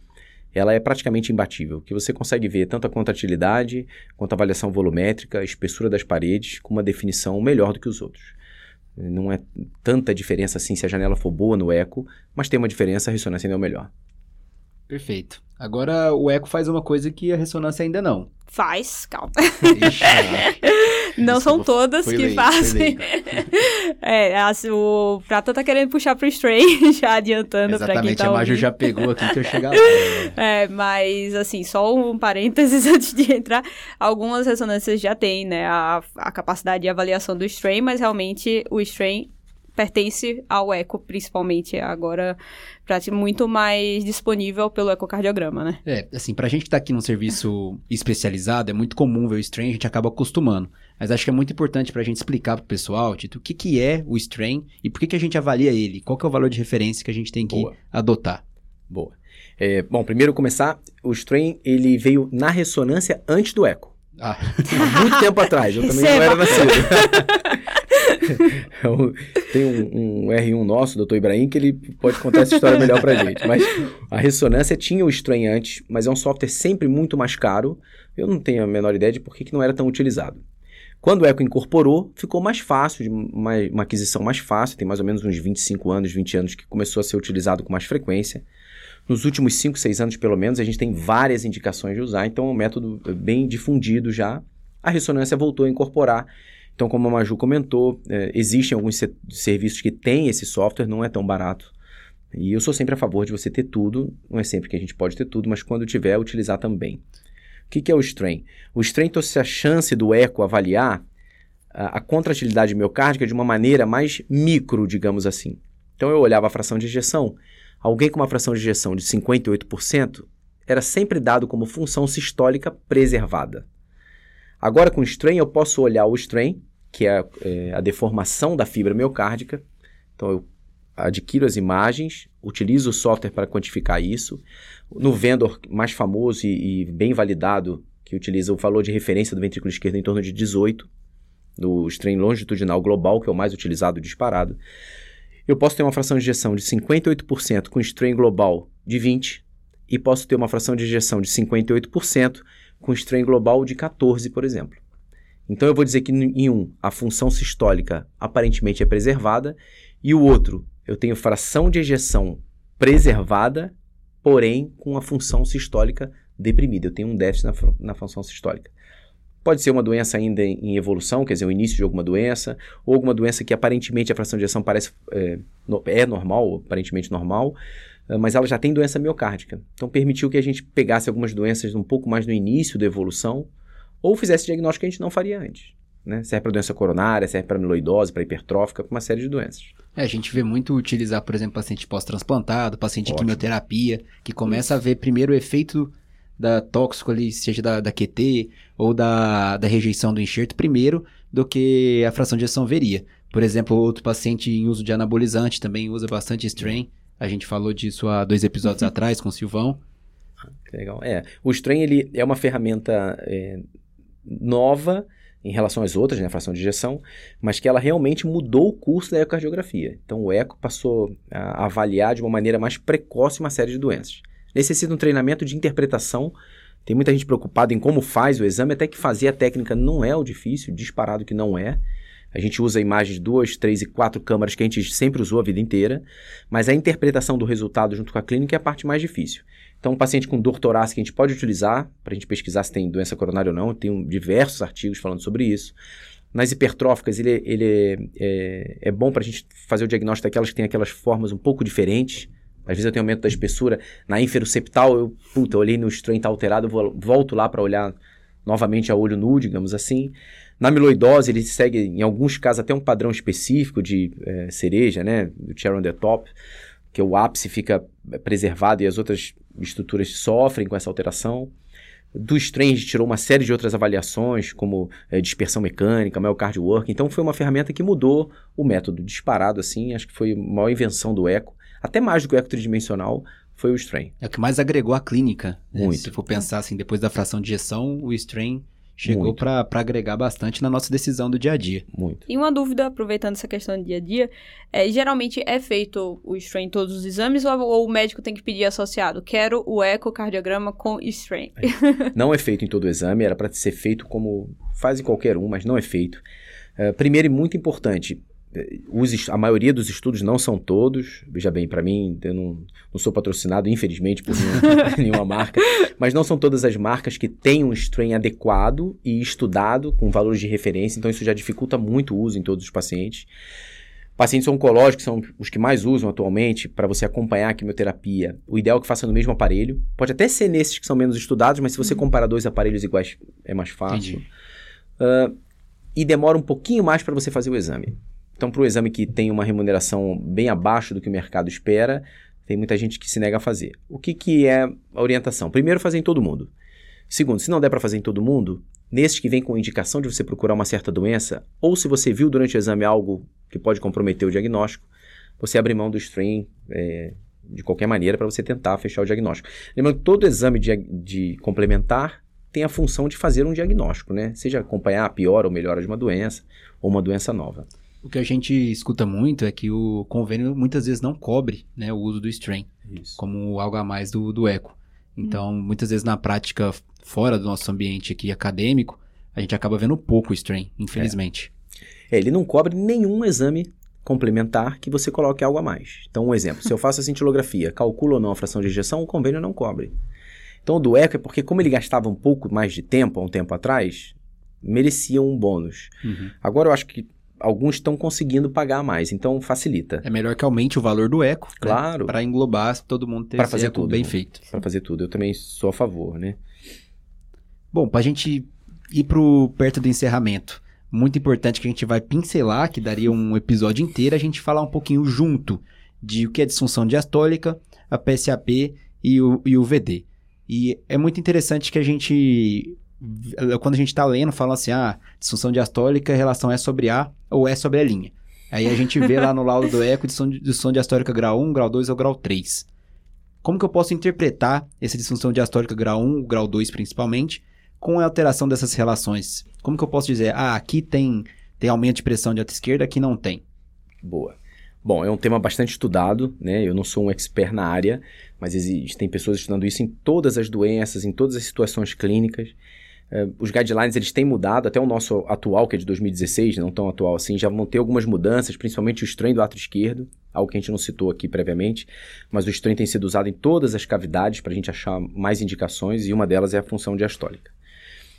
ela é praticamente imbatível, que você consegue ver tanto a contratilidade quanto a avaliação volumétrica, a espessura das paredes, com uma definição melhor do que os outros. Não é tanta diferença assim se a janela for boa no eco, mas tem uma diferença, a ressonância ainda é o melhor. Perfeito. Agora o eco faz uma coisa que a ressonância ainda não. Faz, calma. Ixi, Não são Desculpa, todas que foi fazem. é, a- o Prata tá querendo puxar pro strain, já adiantando pra quem Exatamente, tá a Maju já pegou aqui que eu chegar lá. né? É, mas assim, só um parênteses antes de entrar, algumas ressonâncias já têm, né, a, a capacidade de avaliação do strain, mas realmente o strain pertence ao eco, principalmente agora, pra muito mais disponível pelo ecocardiograma, né? É, assim, pra gente que tá aqui num serviço especializado, é muito comum ver o strain, a gente acaba acostumando. Mas acho que é muito importante pra gente explicar pro pessoal, Tito, o que, que é o strain e por que, que a gente avalia ele, qual que é o valor de referência que a gente tem que Boa. adotar. Boa. É, bom, primeiro começar, o strain ele veio na ressonância antes do eco. Ah, muito tempo atrás, eu também não era nascido. Eu- Tem um, um R1 nosso, doutor Ibrahim, que ele pode contar essa história melhor pra gente. Mas a ressonância tinha o strain antes, mas é um software sempre muito mais caro. Eu não tenho a menor ideia de por que, que não era tão utilizado. Quando o Eco incorporou, ficou mais fácil, uma, uma aquisição mais fácil, tem mais ou menos uns 25 anos, 20 anos que começou a ser utilizado com mais frequência. Nos últimos 5, 6 anos, pelo menos, a gente tem várias indicações de usar, então é um método bem difundido já. A ressonância voltou a incorporar. Então, como a Maju comentou, eh, existem alguns se- serviços que têm esse software, não é tão barato. E eu sou sempre a favor de você ter tudo, não é sempre que a gente pode ter tudo, mas quando tiver, utilizar também. O que, que é o strain? O strain trouxe a chance do eco avaliar a, a contratilidade miocárdica de uma maneira mais micro, digamos assim. Então eu olhava a fração de ejeção, alguém com uma fração de ejeção de 58% era sempre dado como função sistólica preservada. Agora com o strain eu posso olhar o strain, que é, é, a deformação da fibra miocárdica. Então eu adquiro as imagens, utilizo o software para quantificar isso. No vendor mais famoso e, e bem validado, que utiliza o valor de referência do ventrículo esquerdo em torno de 18, do strain longitudinal global, que é o mais utilizado disparado. Eu posso ter uma fração de ejeção de 58% com strain global de 20 e posso ter uma fração de ejeção de 58% com strain global de 14, por exemplo. Então eu vou dizer que em um a função sistólica aparentemente é preservada e o outro eu tenho fração de ejeção preservada, porém com a função sistólica deprimida. Eu tenho um déficit na, na função sistólica. Pode ser uma doença ainda em, evolução, quer dizer, o início de alguma doença, ou alguma doença que aparentemente a fração de ejeção parece é, é normal, aparentemente normal, mas ela já tem doença miocárdica. Então permitiu que a gente pegasse algumas doenças um pouco mais no início da evolução, ou fizesse diagnóstico que a gente não faria antes. Né? Serve para doença coronária, serve para amiloidose, para hipertrófica, para uma série de doenças. É, a gente vê muito utilizar, por exemplo, paciente pós-transplantado, paciente de Ótimo. quimioterapia, que começa a ver primeiro o efeito da tóxico ali, seja da, da QT ou da, da rejeição do enxerto primeiro do que a fração de ejeção veria. Por exemplo, outro paciente em uso de anabolizante também usa bastante strain. A gente falou disso há dois episódios atrás com o Silvão. Legal. É, o strain ele é uma ferramenta é, nova em relação às outras, né, a fração de injeção, mas que ela realmente mudou o curso da ecocardiografia. Então o eco passou a avaliar de uma maneira mais precoce uma série de doenças. Necessita um treinamento de interpretação. Tem muita gente preocupada em como faz o exame, até que fazer a técnica não é o difícil, disparado que não é. A gente usa imagens de duas, três e quatro câmaras que a gente sempre usou a vida inteira, mas a interpretação do resultado junto com a clínica é a parte mais difícil. Então, um paciente com dor torácica a gente pode utilizar para a gente pesquisar se tem doença coronária ou não. Tem diversos artigos falando sobre isso. Nas hipertróficas, ele, ele é, é bom para a gente fazer o diagnóstico daquelas que têm aquelas formas um pouco diferentes. Às vezes eu tenho aumento da espessura. Na ínferoceptal, eu, puta, olhei no strain tá alterado, eu vou, volto lá para olhar novamente a olho nu, digamos assim. Na amiloidose, ele segue, em alguns casos, até um padrão específico de eh, cereja, né? Do cherry on the top, que o ápice fica preservado e as outras estruturas sofrem com essa alteração. Do strain, a gente tirou uma série de outras avaliações, como eh, dispersão mecânica, myocardio work. Então, foi uma ferramenta que mudou o método disparado, assim. Acho que foi a maior invenção do eco. Até mais do que o eco tridimensional, foi o strain. É o que mais agregou à clínica. né? Muito. Se for pensar assim, depois da fração de injeção, o strain chegou para agregar bastante na nossa decisão do dia a dia. Muito. E uma dúvida, aproveitando essa questão do dia a dia, é, geralmente é feito o strain em todos os exames ou, ou o médico tem que pedir associado? Quero o ecocardiograma com strain. Não é feito em todo o exame, era para ser feito como faz em qualquer um, mas não é feito. Eh, primeiro e muito importante, os, a maioria dos estudos não são todos, veja bem, para mim, eu não, não, sou patrocinado, infelizmente, por nenhuma, nenhuma, marca, mas não são todas as marcas que têm um strain adequado e estudado, com valores de referência, então isso já dificulta muito o uso em todos os pacientes. Pacientes oncológicos são os que mais usam atualmente para você acompanhar a quimioterapia. O ideal é que faça no mesmo aparelho. Pode até ser nesses que são menos estudados, mas se você uhum. comparar dois aparelhos iguais, é mais fácil. Uh, e demora um pouquinho mais para você fazer o exame. Então, para o exame que tem uma remuneração bem abaixo do que o mercado espera, tem muita gente que se nega a fazer. O que, que é a orientação? Primeiro, fazer em todo mundo. Segundo, se não der para fazer em todo mundo, nesses que vem com indicação de você procurar uma certa doença, ou se você viu durante o exame algo que pode comprometer o diagnóstico, você abre mão do stream é, de qualquer maneira para você tentar fechar o diagnóstico. Lembrando que todo exame de, de complementar tem a função de fazer um diagnóstico, né? Seja acompanhar a piora ou melhora de uma doença ou uma doença nova. O que a gente escuta muito é que o convênio muitas vezes não cobre né, o uso do strain Isso. como algo a mais do, do eco. Então, hum. muitas vezes na prática fora do nosso ambiente aqui acadêmico, a gente acaba vendo pouco strain, infelizmente. É. é, ele não cobre nenhum exame complementar que você coloque algo a mais. Então, um exemplo, se eu faço a cintilografia, calculo ou não a fração de injeção, o convênio não cobre. Então, o do eco é porque como ele gastava um pouco mais de tempo, há um tempo atrás, merecia um bônus. Uhum. Agora, eu acho que alguns estão conseguindo pagar mais, então facilita. É melhor que aumente o valor do eco, né? claro, né? para englobar todo mundo ter pra fazer tudo bem feito. Para fazer tudo, eu também sou a favor, né? Bom, para a gente ir pro perto do encerramento, muito importante que a gente vai pincelar, que daria um episódio inteiro, a gente falar um pouquinho junto de o que é disfunção diastólica, a PSAP e o, e o VD. E é muito interessante que a gente quando a gente está lendo, fala assim, ah, disfunção diastólica, a relação é sobre A ou é sobre a linha. Aí a gente vê lá no laudo do eco disfunção, disfunção diastólica grau 1, grau 2 ou grau 3. Como que eu posso interpretar essa disfunção diastólica grau 1, grau 2 principalmente, com a alteração dessas relações? Como que eu posso dizer, ah, aqui tem, tem aumento de pressão de alta esquerda, aqui não tem? Boa. Bom, é um tema bastante estudado, né? Eu não sou um expert na área, mas existem pessoas estudando isso em todas as doenças, em todas as situações clínicas. Uh, os guidelines eles têm mudado, até o nosso atual, que é de 2016, não tão atual assim, já vão ter algumas mudanças, principalmente o strain do ato esquerdo, algo que a gente não citou aqui previamente, mas o strain tem sido usado em todas as cavidades para a gente achar mais indicações e uma delas é a função diastólica.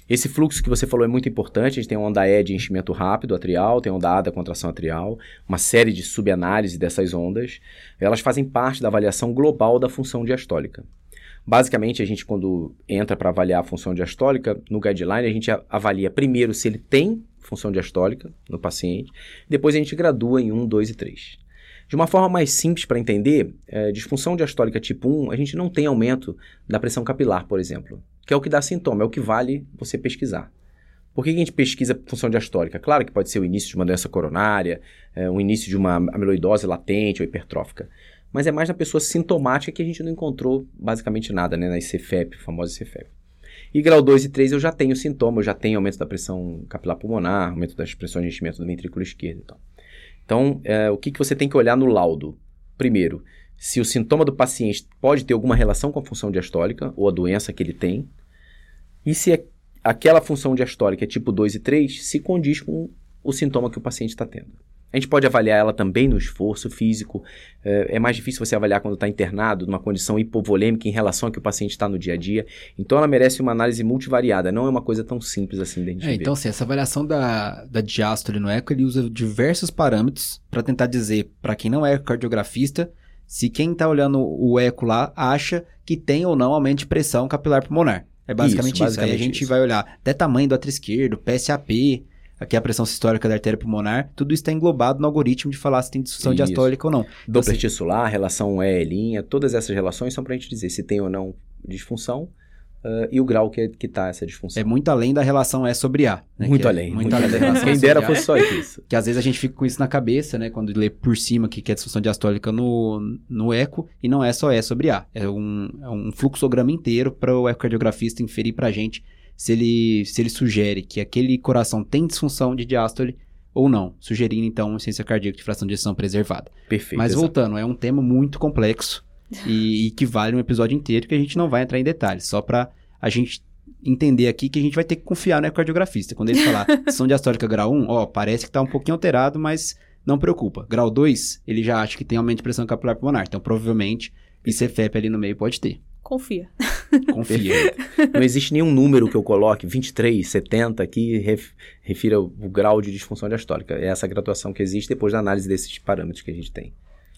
Esse fluxo que você falou é muito importante, a gente tem onda E de enchimento rápido atrial, tem onda A da contração atrial, uma série de subanálise dessas ondas, elas fazem parte da avaliação global da função diastólica. Basicamente, a gente, quando entra para avaliar a função diastólica, no guideline, a gente avalia primeiro se ele tem função diastólica no paciente, depois a gente gradua em 1, 2 e 3. De uma forma mais simples para entender, é, disfunção diastólica tipo 1, a gente não tem aumento da pressão capilar, por exemplo, que é o que dá sintoma, é o que vale você pesquisar. Por que a gente pesquisa função diastólica? Claro que pode ser o início de uma doença coronária, é, o início de uma amiloidose latente ou hipertrófica mas é mais na pessoa sintomática que a gente não encontrou basicamente nada, né? Na ICFEP, famosa ICFEP. E grau 2 e 3 eu já tenho sintoma, eu já tenho aumento da pressão capilar pulmonar, aumento das pressões de enchimento do ventrículo esquerdo e tal. Então, é, o que, que você tem que olhar no laudo? Primeiro, se o sintoma do paciente pode ter alguma relação com a função diastólica ou a doença que ele tem, e se aquela função diastólica é tipo 2 e 3, se condiz com o sintoma que o paciente está tendo. A gente pode avaliar ela também no esforço físico. É, é mais difícil você avaliar quando está internado, numa condição hipovolêmica em relação ao que o paciente está no dia a dia. Então ela merece uma análise multivariada. Não é uma coisa tão simples assim da gente é, Então, sim, essa avaliação da, da diástole no eco, ele usa diversos parâmetros para tentar dizer, para quem não é cardiografista, se quem está olhando o eco lá acha que tem ou não aumento de pressão capilar pulmonar. É basicamente isso. Basicamente isso. Aí a gente isso. vai olhar até tamanho do ato esquerdo, PSAP, aqui a pressão sistólica da artéria pulmonar, tudo está englobado no algoritmo de falar se tem disfunção Isso. diastólica ou não. Então, Doppler assim, tissular, relação E', todas essas relações são para a gente dizer se tem ou não disfunção Uh, e o grau que, que tá essa disfunção. É muito além da relação E sobre A. Né? Muito que além. É muito, muito além da relação Quem dera fosse só isso. Que às vezes a gente fica com isso na cabeça, né? Quando lê por cima que é disfunção diastólica no, no eco, e não é só E sobre A. É um, é um fluxograma inteiro para o ecocardiografista inferir para a gente se ele, se ele sugere que aquele coração tem disfunção de diástole ou não, sugerindo então ciência cardíaca de fração de ejeção preservada. Perfeito. Mas voltando, é um tema muito complexo e, e, que vale um episódio inteiro que a gente não vai entrar em detalhes, só para a gente entender aqui que a gente vai ter que confiar no ecocardiografista. Quando ele falar disfunção diastólica grau 1, ó, parece que está um pouquinho alterado, mas não preocupa. Grau 2, ele já acha que tem aumento de pressão capilar pulmonar, então provavelmente ICFEP ali no meio pode ter. Confia. Confia. Não existe nenhum número que eu coloque, 23, 70, que ref, refira o, o grau de disfunção diastólica. É essa graduação que existe depois da análise desses parâmetros que a gente tem.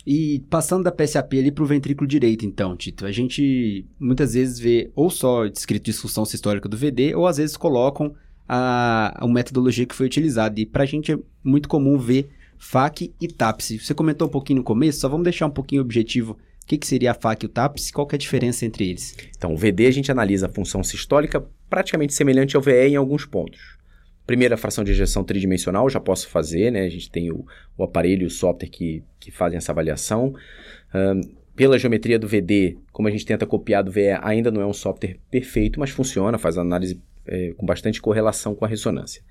E passando da PSAP ali para o ventrículo direito, então, Tito, a gente muitas vezes vê ou só descrito disfunção sistólica do VD, ou às vezes colocam a, a metodologia que foi utilizada. E para a gente é muito comum ver FAC e TAPS. Você comentou um pouquinho no começo, só vamos deixar um pouquinho objetivo o que, que seria a FAC e o TAPS? Qual é a diferença entre eles? Então, o VD a gente analisa a função sistólica praticamente semelhante ao VE em alguns pontos. Primeira fração de ejeção tridimensional, já posso fazer, né? A gente tem o, o aparelho e o software que, que fazem essa avaliação. Um, pela geometria do VD, como a gente tenta copiar do VE, ainda não é um software perfeito, mas funciona, faz análise é, com bastante correlação com a ressonância.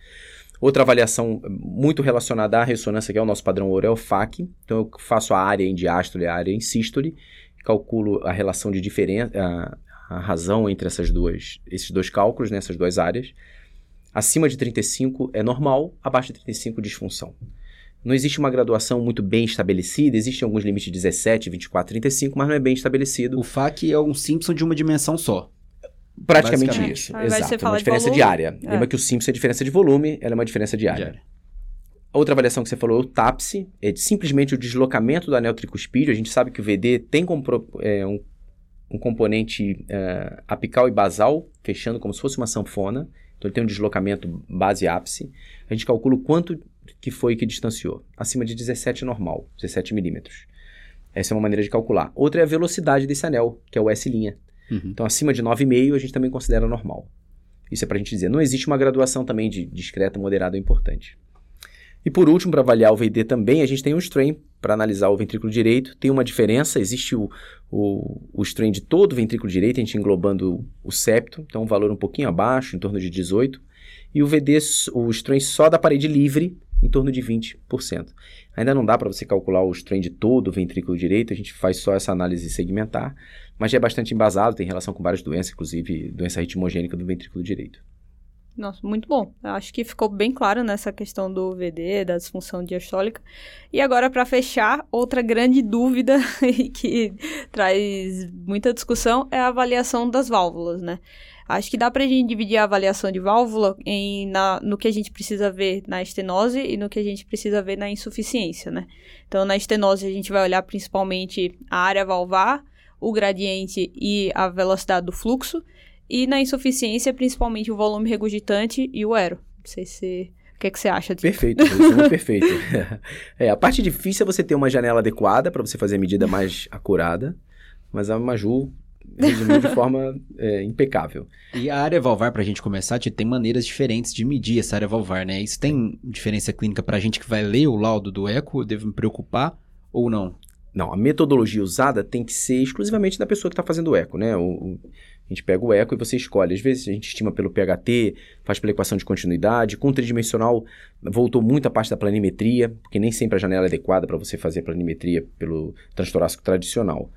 Outra avaliação muito relacionada à ressonância, que é o nosso padrão ouro, é o FAC. Então, eu faço a área em diástole a área em sístole, calculo a relação de diferença, a, a, razão entre essas duas, esses dois cálculos, nessas né, duas áreas. Acima de 35 é normal, abaixo de 35 disfunção. Não existe uma graduação muito bem estabelecida, existem alguns limites de 17, 24, 35, mas não é bem estabelecido. O FAC é um Simpson de uma dimensão só. Praticamente isso. Exato. É uma diferença diária. É. Lembra que o Simpson é diferença de volume, ela é uma diferença diária. diária. Outra avaliação que você falou, o TAPSE, é simplesmente o deslocamento do anel tricuspídeo. A gente sabe que o VD tem é, um, um, componente é, apical e basal, fechando como se fosse uma sanfona. Então ele tem um deslocamento base-ápice. A gente calcula o quanto que foi que distanciou. Acima de 17 normal, 17 milímetros. Essa é uma maneira de calcular. Outra é a velocidade desse anel, que é o S'. Uhum. Então, acima de 9,5 a gente também considera normal. Isso é para a gente dizer. Não existe uma graduação também de discreta, moderada ou importante. E por último, para avaliar o VD também, a gente tem um strain para analisar o ventrículo direito. Tem uma diferença, existe o, o, o strain de todo o ventrículo direito, a gente englobando o septo, então um valor um pouquinho abaixo, em torno de 18. E o VD, o strain só da parede livre, em torno de 20%. Ainda não dá para você calcular o strain de todo o ventrículo direito, a gente faz só essa análise segmentar, mas já é bastante embasado, tem relação com várias doenças, inclusive doença ritmogênica do ventrículo direito. Nossa, muito bom. Acho que ficou bem claro nessa questão do VD, da disfunção diastólica. E agora, para fechar, outra grande dúvida que traz muita discussão é a avaliação das válvulas, né? Acho que dá pra gente dividir a avaliação de válvula em, na, no que a gente precisa ver na estenose e no que a gente precisa ver na insuficiência, né? Então, na estenose, a gente vai olhar principalmente a área valvar, o gradiente e a velocidade do fluxo. E na insuficiência, principalmente o volume regurgitante e o aero. Não sei se... O que, é que você acha disso? Perfeito, é perfeito. é, a parte difícil é você ter uma janela adequada para você fazer a medida mais acurada. Mas a Maju resumiu de forma é, impecável. E a área valvar, para a gente começar, tem maneiras diferentes de medir essa área valvar, né? Isso tem diferença clínica para a gente que vai ler o laudo do eco? Devo me preocupar ou não? Não, a metodologia usada tem que ser exclusivamente da pessoa que está fazendo o eco, né? O, o, a gente pega o eco e você escolhe. Às vezes a gente estima pelo PHT, faz pela equação de continuidade. Com o tridimensional, voltou muito a parte da planimetria, porque nem sempre a janela é adequada para você fazer a planimetria pelo transtorácico tradicional.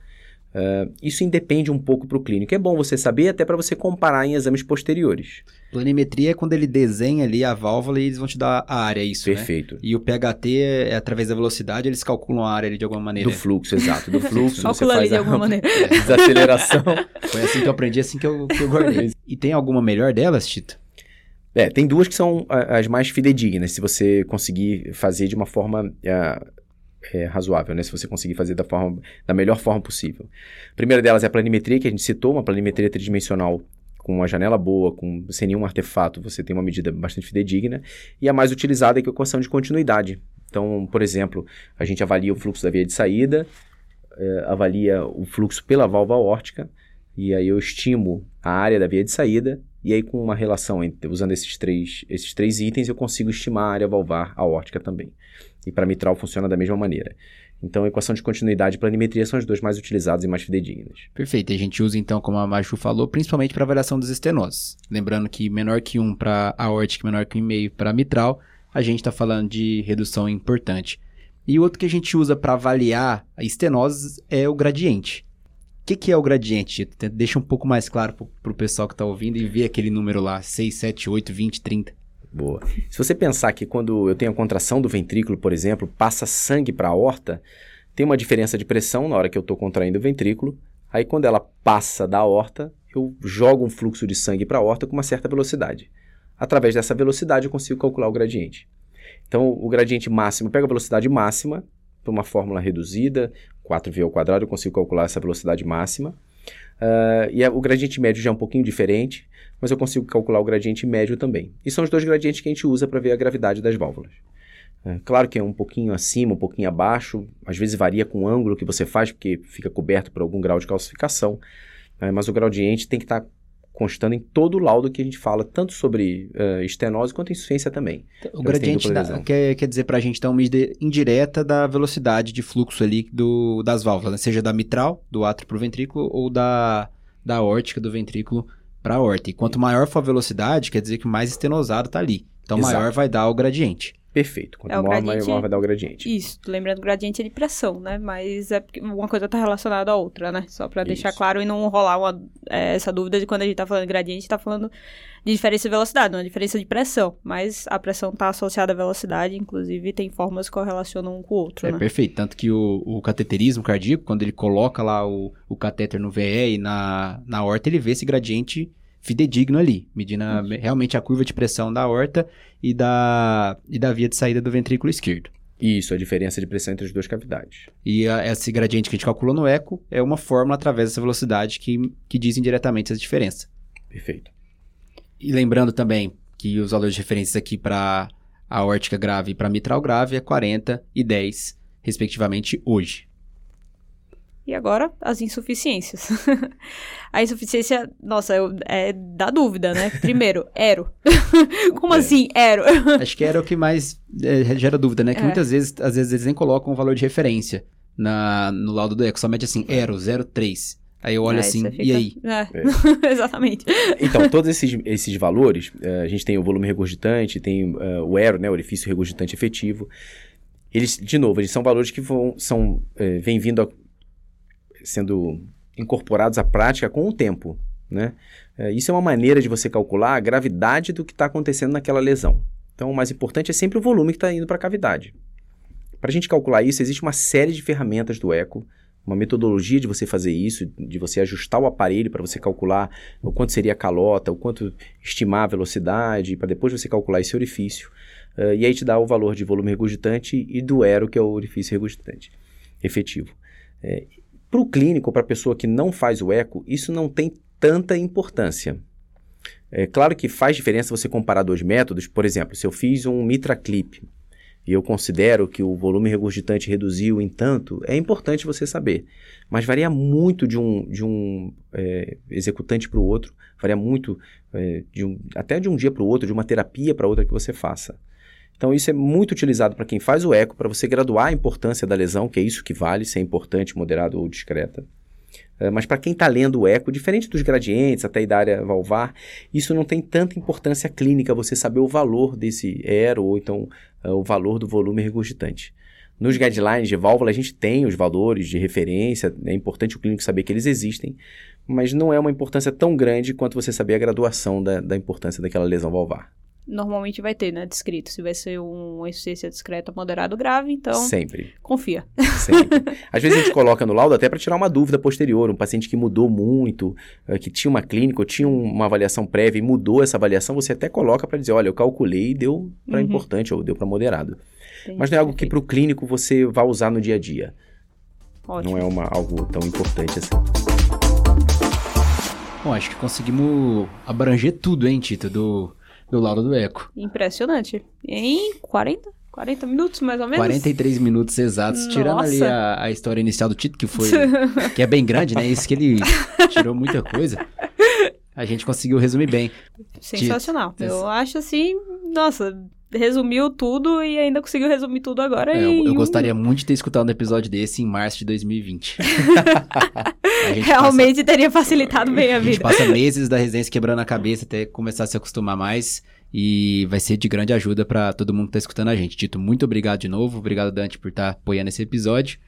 Uh, isso independe um pouco para o clínico. É bom você saber até para você comparar em exames posteriores. Planimetria é quando ele desenha ali a válvula e eles vão te dar a área, é isso, né? Perfeito. Né? E o PHT é, é através da velocidade, eles calculam a área ali de alguma maneira. Do fluxo, exato. Do fluxo você faz ali de alguma maneira. É, desaceleração. Foi assim que eu aprendi, assim que eu, que eu guardei. e tem alguma melhor delas, Tito? É, tem duas que são as mais fidedignas, se você conseguir fazer de uma forma uh, é, razoável, né? Se você conseguir fazer da, forma, da melhor forma possível. A primeira delas é a planimetria, que a gente citou, uma planimetria tridimensional com uma janela boa, com, sem nenhum artefato, você tem uma medida bastante fidedigna. E a mais utilizada é a equação de continuidade. Então, por exemplo, a gente avalia o fluxo da via de saída, é, avalia o fluxo pela válvula órtica, e aí eu estimo a área da via de saída, e aí com uma relação entre, usando esses três, esses três itens, eu consigo estimar a área valvar aórtica também. E para mitral funciona da mesma maneira. Então, equação de continuidade e planimetria são as duas mais utilizadas e mais fidedignas. Perfeito. A gente usa, então, como a Maju falou, principalmente para avaliação dos estenoses. Lembrando que menor que 1 para aórtica, menor que 1,5 para mitral, a gente está falando de redução importante. E o outro que a gente usa para avaliar a estenose é o gradiente. O que, que é o gradiente? Deixa um pouco mais claro para o pessoal que está ouvindo e ver aquele número lá, 6, 7, 8, 20, 30. Boa. Se você pensar que quando eu tenho a contração do ventrículo, por exemplo, passa sangue para a aorta, tem uma diferença de pressão na hora que eu estou contraindo o ventrículo. Aí quando ela passa da aorta, eu jogo um fluxo de sangue para a aorta com uma certa velocidade. Através dessa velocidade eu consigo calcular o gradiente. Então o gradiente máximo, pega a velocidade máxima, por uma fórmula reduzida, 4v ao quadrado, eu consigo calcular essa velocidade máxima. Uh, e a, o gradiente médio já é um pouquinho diferente, mas eu consigo calcular o gradiente médio também. E são os dois gradientes que a gente usa para ver a gravidade das válvulas. É, claro que é um pouquinho acima, um pouquinho abaixo, às vezes varia com o ângulo que você faz, porque fica coberto por algum grau de calcificação, é, mas o gradiente tem que estar tá constando em todo o laudo que a gente fala, tanto sobre uh, estenose quanto insuficiência também. O gradiente da, quer, quer dizer para a gente, então, uma medida indireta da velocidade de fluxo ali do, das válvulas, né? seja da mitral, do átrio para o ventrículo, ou da, da órtica do ventrículo para a aorta. E quanto maior for a velocidade, quer dizer que mais estenosado está ali. Então, Exato. maior vai dar o gradiente. Perfeito. Quanto é, maior, gradiente... maior vai dar o gradiente. Isso, lembrando que o gradiente é de pressão, né? Mas é uma coisa está relacionada à outra, né? Só para deixar claro e não rolar uma, é, essa dúvida de quando a gente está falando de gradiente, está falando de diferença de velocidade, não é diferença de pressão. Mas a pressão está associada à velocidade, inclusive tem formas que correlacionam um com o outro, é, né? Perfeito. Tanto que o, o cateterismo cardíaco, quando ele coloca lá o, o catéter no VE e na, na horta, ele vê esse gradiente fidedigno ali, medindo a, realmente a curva de pressão da horta e da, e da via de saída do ventrículo esquerdo. Isso, a diferença de pressão entre as duas cavidades. E a, esse gradiente que a gente calculou no eco é uma fórmula através dessa velocidade que, que diz indiretamente essa diferença. Perfeito. E lembrando também que os valores de referência aqui para a aórtica grave e para mitral grave é 40 e 10, respectivamente, hoje. E agora, as insuficiências. a insuficiência, nossa, eu, é da dúvida, né? Primeiro, Ero. Como é. assim, Ero? Acho que Ero é o que mais é, gera dúvida, né? Que é. muitas vezes, às vezes, eles nem colocam o valor de referência na, no laudo do eco, somente assim, Ero 03. Aí eu olho é, assim, fica... e aí? É. É. Exatamente. Então, todos esses, esses valores, uh, a gente tem o volume regurgitante, tem uh, o ERO, né, o orifício regurgitante efetivo. Eles, de novo, eles são valores que vão, são, vêm vindo a sendo incorporados à prática com o tempo. Né? É, isso é uma maneira de você calcular a gravidade do que está acontecendo naquela lesão. Então, o mais importante é sempre o volume que está indo para a cavidade. Para a gente calcular isso, existe uma série de ferramentas do eco, uma metodologia de você fazer isso, de você ajustar o aparelho para você calcular o quanto seria a calota, o quanto estimar a velocidade, para depois você calcular esse orifício. Uh, e aí te dá o valor de volume regurgitante e do aero, que é o orifício regurgitante efetivo. É, para o clínico, para a pessoa que não faz o eco, isso não tem tanta importância. É claro que faz diferença você comparar dois métodos. Por exemplo, se eu fiz um Mitra Clip e eu considero que o volume regurgitante reduziu em tanto, é importante você saber. Mas varia muito de um, de um é, executante para o outro, varia muito é, de um, até de um dia para o outro, de uma terapia para outra que você faça. Então, isso é muito utilizado para quem faz o eco, para você graduar a importância da lesão, que é isso que vale, se é importante, moderado ou discreta. Uh, mas para quem está lendo o eco, diferente dos gradientes, até da área valvar, isso não tem tanta importância clínica, você saber o valor desse aero ou então uh, o valor do volume regurgitante. Nos guidelines de válvula, a gente tem os valores de referência, é importante o clínico saber que eles existem, mas não é uma importância tão grande quanto você saber a graduação da, da importância daquela lesão valvar normalmente vai ter, né, descrito. Se vai ser uma insuficiência discreta, moderado, grave, então... Sempre. Confia. Sempre. Às vezes a gente coloca no laudo até para tirar uma dúvida posterior. Um paciente que mudou muito, eh, que tinha uma clínica ou tinha uma avaliação prévia e mudou essa avaliação, você até coloca para dizer, olha, eu calculei e deu para uhum. importante ou deu para moderado. Entendi, Mas não é algo que para o clínico você vai usar no dia a dia. Ótimo. Não é uma, algo tão importante assim. Bom, acho que conseguimos abranger tudo, hein, Tito, do do lado do Eco. Impressionante. Em 40? 40 minutos, mais ou menos? 43 minutos exatos, Nossa. tirando ali a, a, história inicial do Tito, que foi. que é bem grande, né? Isso que ele tirou muita coisa. A gente conseguiu resumir bem. Sensacional. Tito. Eu acho assim, nossa, resumiu tudo e ainda conseguiu resumir tudo agora. É, eu, eu gostaria muito de ter escutado um episódio desse em março de 2020. Realmente passa, teria facilitado bem a, vida. A gente passa meses da residência quebrando a cabeça até começar a se acostumar mais. E vai ser de grande ajuda para todo mundo que tá escutando a gente. Tito, muito obrigado de novo. Obrigado, Dante, por estar tá apoiando esse episódio.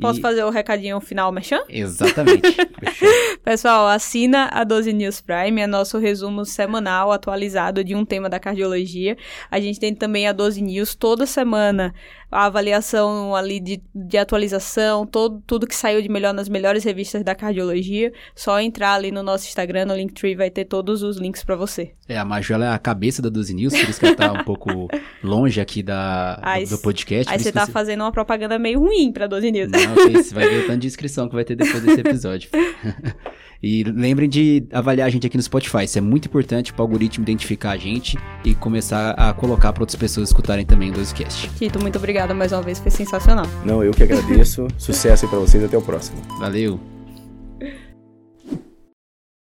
Posso E- fazer o recadinho final, Merchan? Exatamente. Pessoal, assina a 12 News Prime, é nosso resumo semanal atualizado de um tema da cardiologia. A gente tem também a 12 News toda semana, a avaliação ali de, de atualização, todo, tudo que saiu de melhor nas melhores revistas da cardiologia. Só entrar ali no nosso Instagram, no Linktree, vai ter todos os links pra você. É, a Maju é a cabeça da 12 News, por isso que ela tá um pouco longe aqui da, Aí do, podcast. Aí você tá fazendo uma propaganda meio ruim pra 12 News. Não, que você vai ver o tanto de inscrição que vai ter depois desse episódio. e lembrem de avaliar a gente aqui no Spotify. Isso é muito importante para o algoritmo identificar a gente e começar a colocar para outras pessoas escutarem também o 12cast. Tito, muito obrigada mais uma vez, foi sensacional. Não, eu que agradeço. Sucesso aí pra vocês. Até o próximo. Valeu!